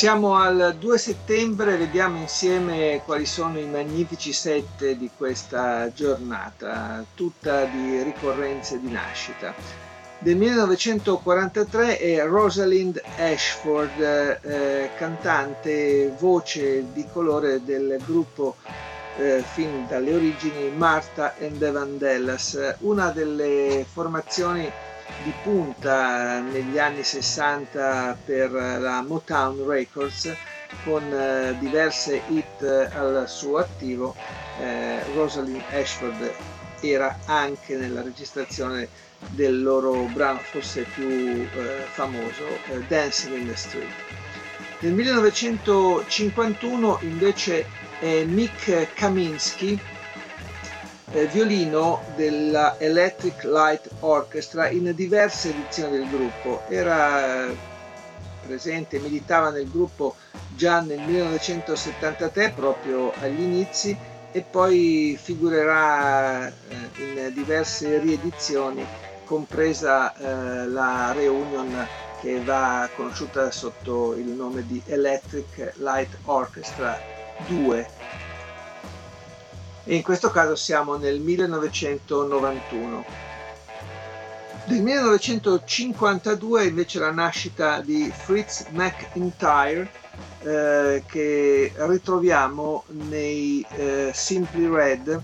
Siamo al 2 settembre, vediamo insieme quali sono i magnifici sette di questa giornata, tutta di ricorrenze di nascita. Del 1943 è Rosalind Ashford, eh, cantante, voce di colore del gruppo eh, fin dalle origini Martha and the Vandellas, una delle formazioni di punta negli anni 60 per la Motown Records con eh, diverse hit al suo attivo. Eh, Rosalind Ashford era anche nella registrazione del loro brano forse più eh, famoso, eh, Dancing in the Street. Nel 1951 invece è Mick Kaminsky eh, violino della Electric Light Orchestra in diverse edizioni del gruppo. Era eh, presente, militava nel gruppo già nel 1973, proprio agli inizi, e poi figurerà eh, in diverse riedizioni, compresa eh, la reunion che va conosciuta sotto il nome di Electric Light Orchestra 2 e in questo caso siamo nel 1991. Nel 1952 invece la nascita di Fritz McIntyre eh, che ritroviamo nei eh, Simply Red,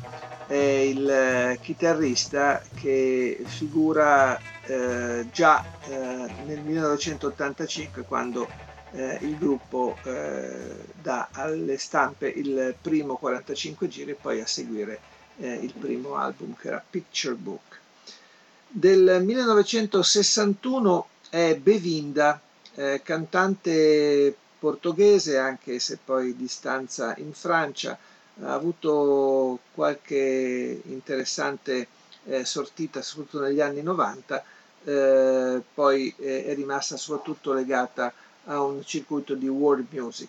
è il eh, chitarrista che figura eh, già eh, nel 1985 quando eh, il gruppo eh, dà alle stampe il primo 45 giri e poi a seguire eh, il primo album che era Picture Book. Del 1961 è Bevinda, eh, cantante portoghese, anche se poi di stanza in Francia, ha avuto qualche interessante eh, sortita, soprattutto negli anni 90, eh, poi è rimasta soprattutto legata a un circuito di world music.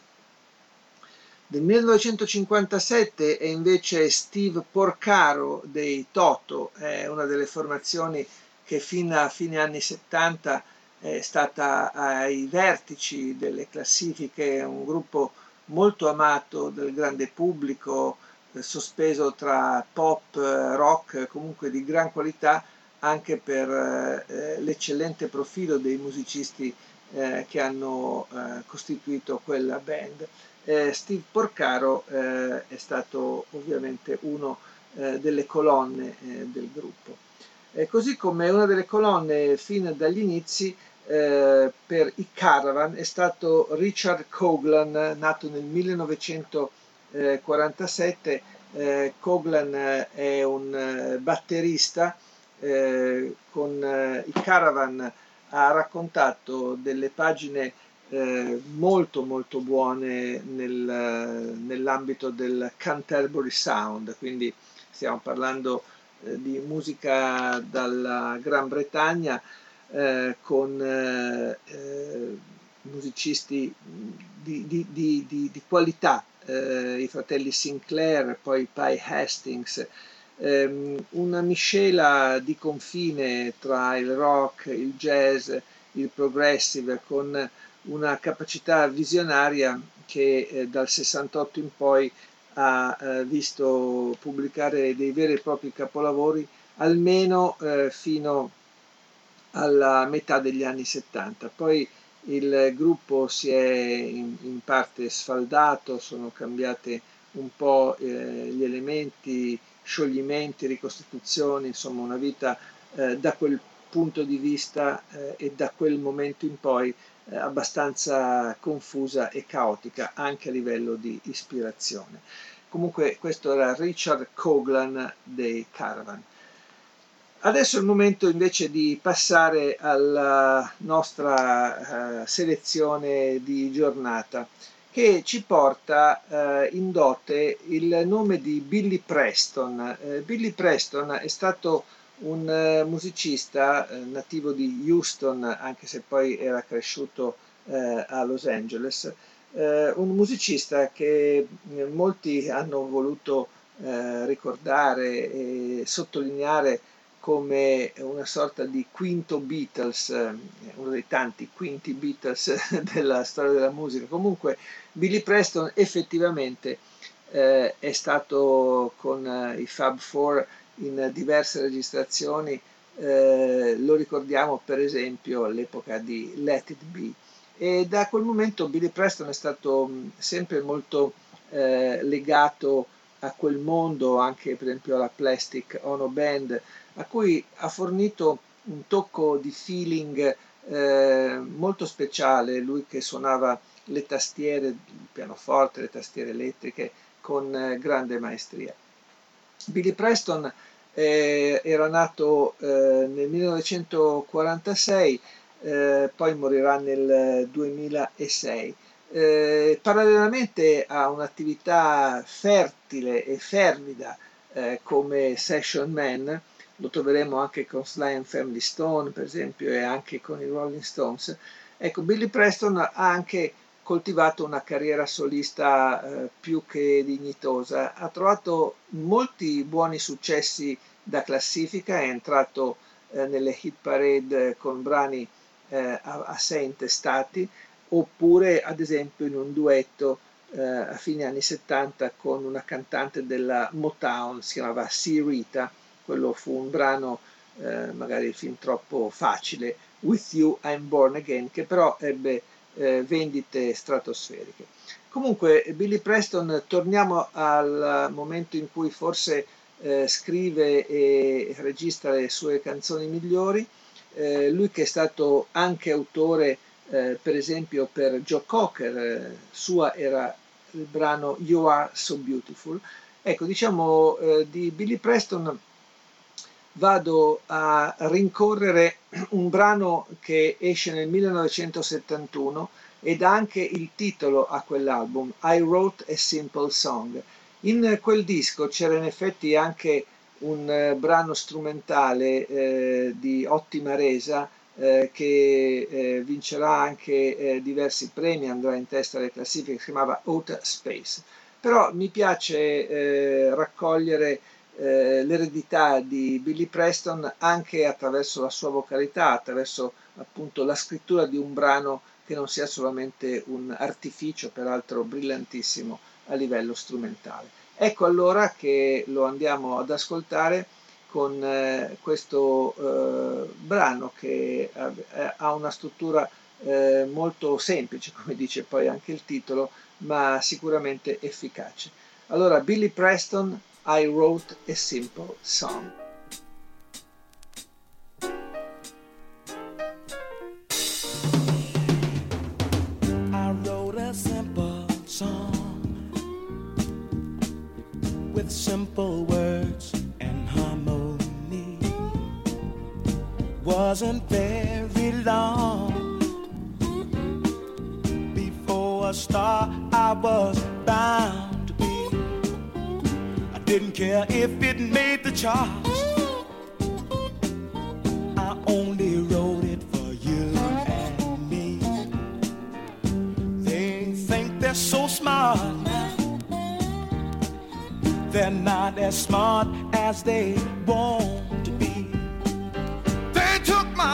Del 1957 è invece Steve Porcaro dei Toto, è una delle formazioni che fino a fine anni 70 è stata ai vertici delle classifiche, un gruppo molto amato del grande pubblico, eh, sospeso tra pop, rock, comunque di gran qualità, anche per eh, l'eccellente profilo dei musicisti eh, che hanno eh, costituito quella band. Eh, Steve Porcaro eh, è stato ovviamente uno eh, delle colonne del gruppo. così come una delle colonne fin dagli inizi per i Caravan è stato Richard Coglan, nato nel 1947. Coglan è un batterista con i Caravan ha raccontato delle pagine eh, molto molto buone nel, nell'ambito del Canterbury Sound, quindi stiamo parlando eh, di musica dalla Gran Bretagna eh, con eh, eh, musicisti di, di, di, di qualità, eh, i fratelli Sinclair, poi Pi Hastings, ehm, una miscela di confine tra il rock, il jazz, il progressive, con una capacità visionaria che eh, dal 68 in poi ha eh, visto pubblicare dei veri e propri capolavori almeno eh, fino alla metà degli anni 70. Poi il gruppo si è in, in parte sfaldato, sono cambiate un po' eh, gli elementi, scioglimenti, ricostituzioni, insomma una vita eh, da quel punto di vista eh, e da quel momento in poi eh, abbastanza confusa e caotica anche a livello di ispirazione. Comunque questo era Richard Coglan dei Caravan. Adesso è il momento invece di passare alla nostra uh, selezione di giornata che ci porta uh, in dote il nome di Billy Preston. Uh, Billy Preston è stato un musicista nativo di Houston, anche se poi era cresciuto a Los Angeles, un musicista che molti hanno voluto ricordare e sottolineare come una sorta di quinto Beatles, eh, uno dei tanti quinti Beatles della storia della musica. Comunque Billy Preston effettivamente eh, è stato con eh, i Fab Four in diverse registrazioni, eh, lo ricordiamo per esempio all'epoca di Let It Be. E da quel momento Billy Preston è stato mh, sempre molto eh, legato a quel mondo, anche per esempio alla Plastic Ono Band, a cui ha fornito un tocco di feeling eh, molto speciale, lui che suonava le tastiere, il pianoforte, le tastiere elettriche con eh, grande maestria. Billy Preston eh, era nato eh, nel 1946, eh, poi morirà nel 2006. Eh, parallelamente a un'attività fertile e fervida come session man, lo troveremo anche con Sly and Family Stone per esempio e anche con i Rolling Stones. Ecco, Billy Preston ha anche coltivato una carriera solista eh, più che dignitosa, ha trovato molti buoni successi da classifica, è entrato eh, nelle hit parade con brani eh, a, a sé intestati, oppure ad esempio in un duetto eh, a fine anni 70 con una cantante della Motown, si chiamava C. Rita, quello fu un brano eh, magari fin troppo facile, With You I'm Born Again, che però ebbe eh, vendite stratosferiche. Comunque Billy Preston, torniamo al momento in cui forse eh, scrive e registra le sue canzoni migliori, eh, lui che è stato anche autore eh, per esempio per Joe Cocker, eh, sua era il brano You Are So Beautiful. Ecco, diciamo di Billy Preston vado a rincorrere un brano che esce nel 1971 ed ha anche il titolo a quell'album, I Wrote a Simple Song. In quel disco c'era in effetti anche un eh, brano strumentale eh, di ottima resa eh, che eh, vincerà anche eh, diversi premi, andrà in testa alle classifiche, si chiamava Outer Space. Però mi piace eh, raccogliere l'eredità di Billy Preston anche attraverso la sua vocalità, attraverso appunto la scrittura di un brano che non sia solamente un artificio, peraltro brillantissimo a livello strumentale. Ecco allora che lo andiamo ad ascoltare con eh, questo eh, brano che ha una struttura eh, molto semplice, come dice poi anche il titolo, ma sicuramente efficace. Allora, Billy Preston, I wrote a simple song. I wrote a simple song with simple words Wasn't very long before a star I was bound to be. I didn't care if it made the charts. I only wrote it for you and me. They think they're so smart. They're not as smart as they want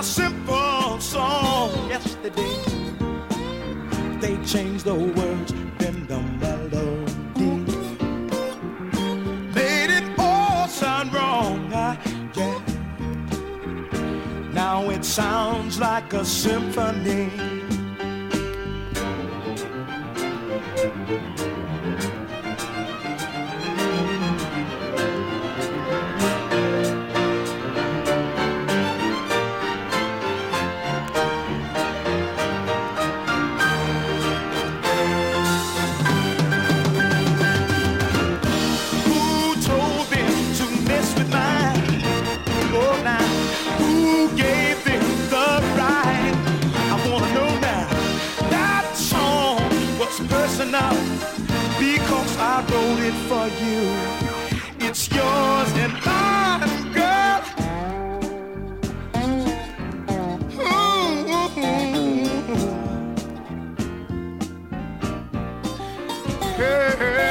simple song yesterday. They changed the words in the Now it sounds like a symphony. Who told them to mess with mine? It for you. It's yours and mine, girl. Ooh. Hey.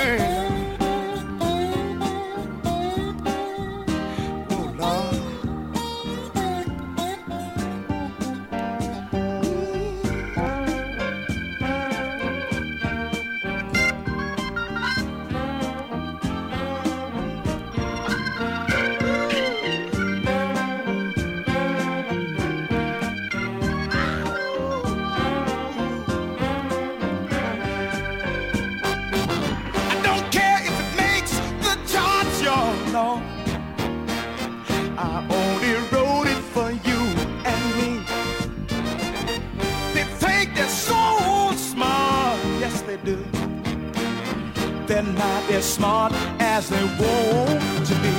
Do. They're not as smart as they want to be.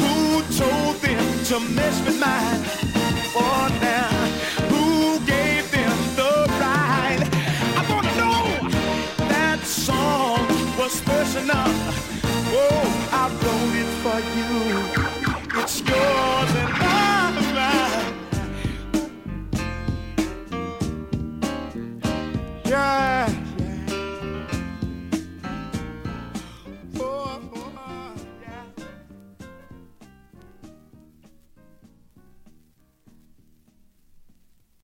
Who told them to mess with mine? Oh, now, who gave them the right? I wanna know that song was personal. Oh, I wrote it for you. It's yours.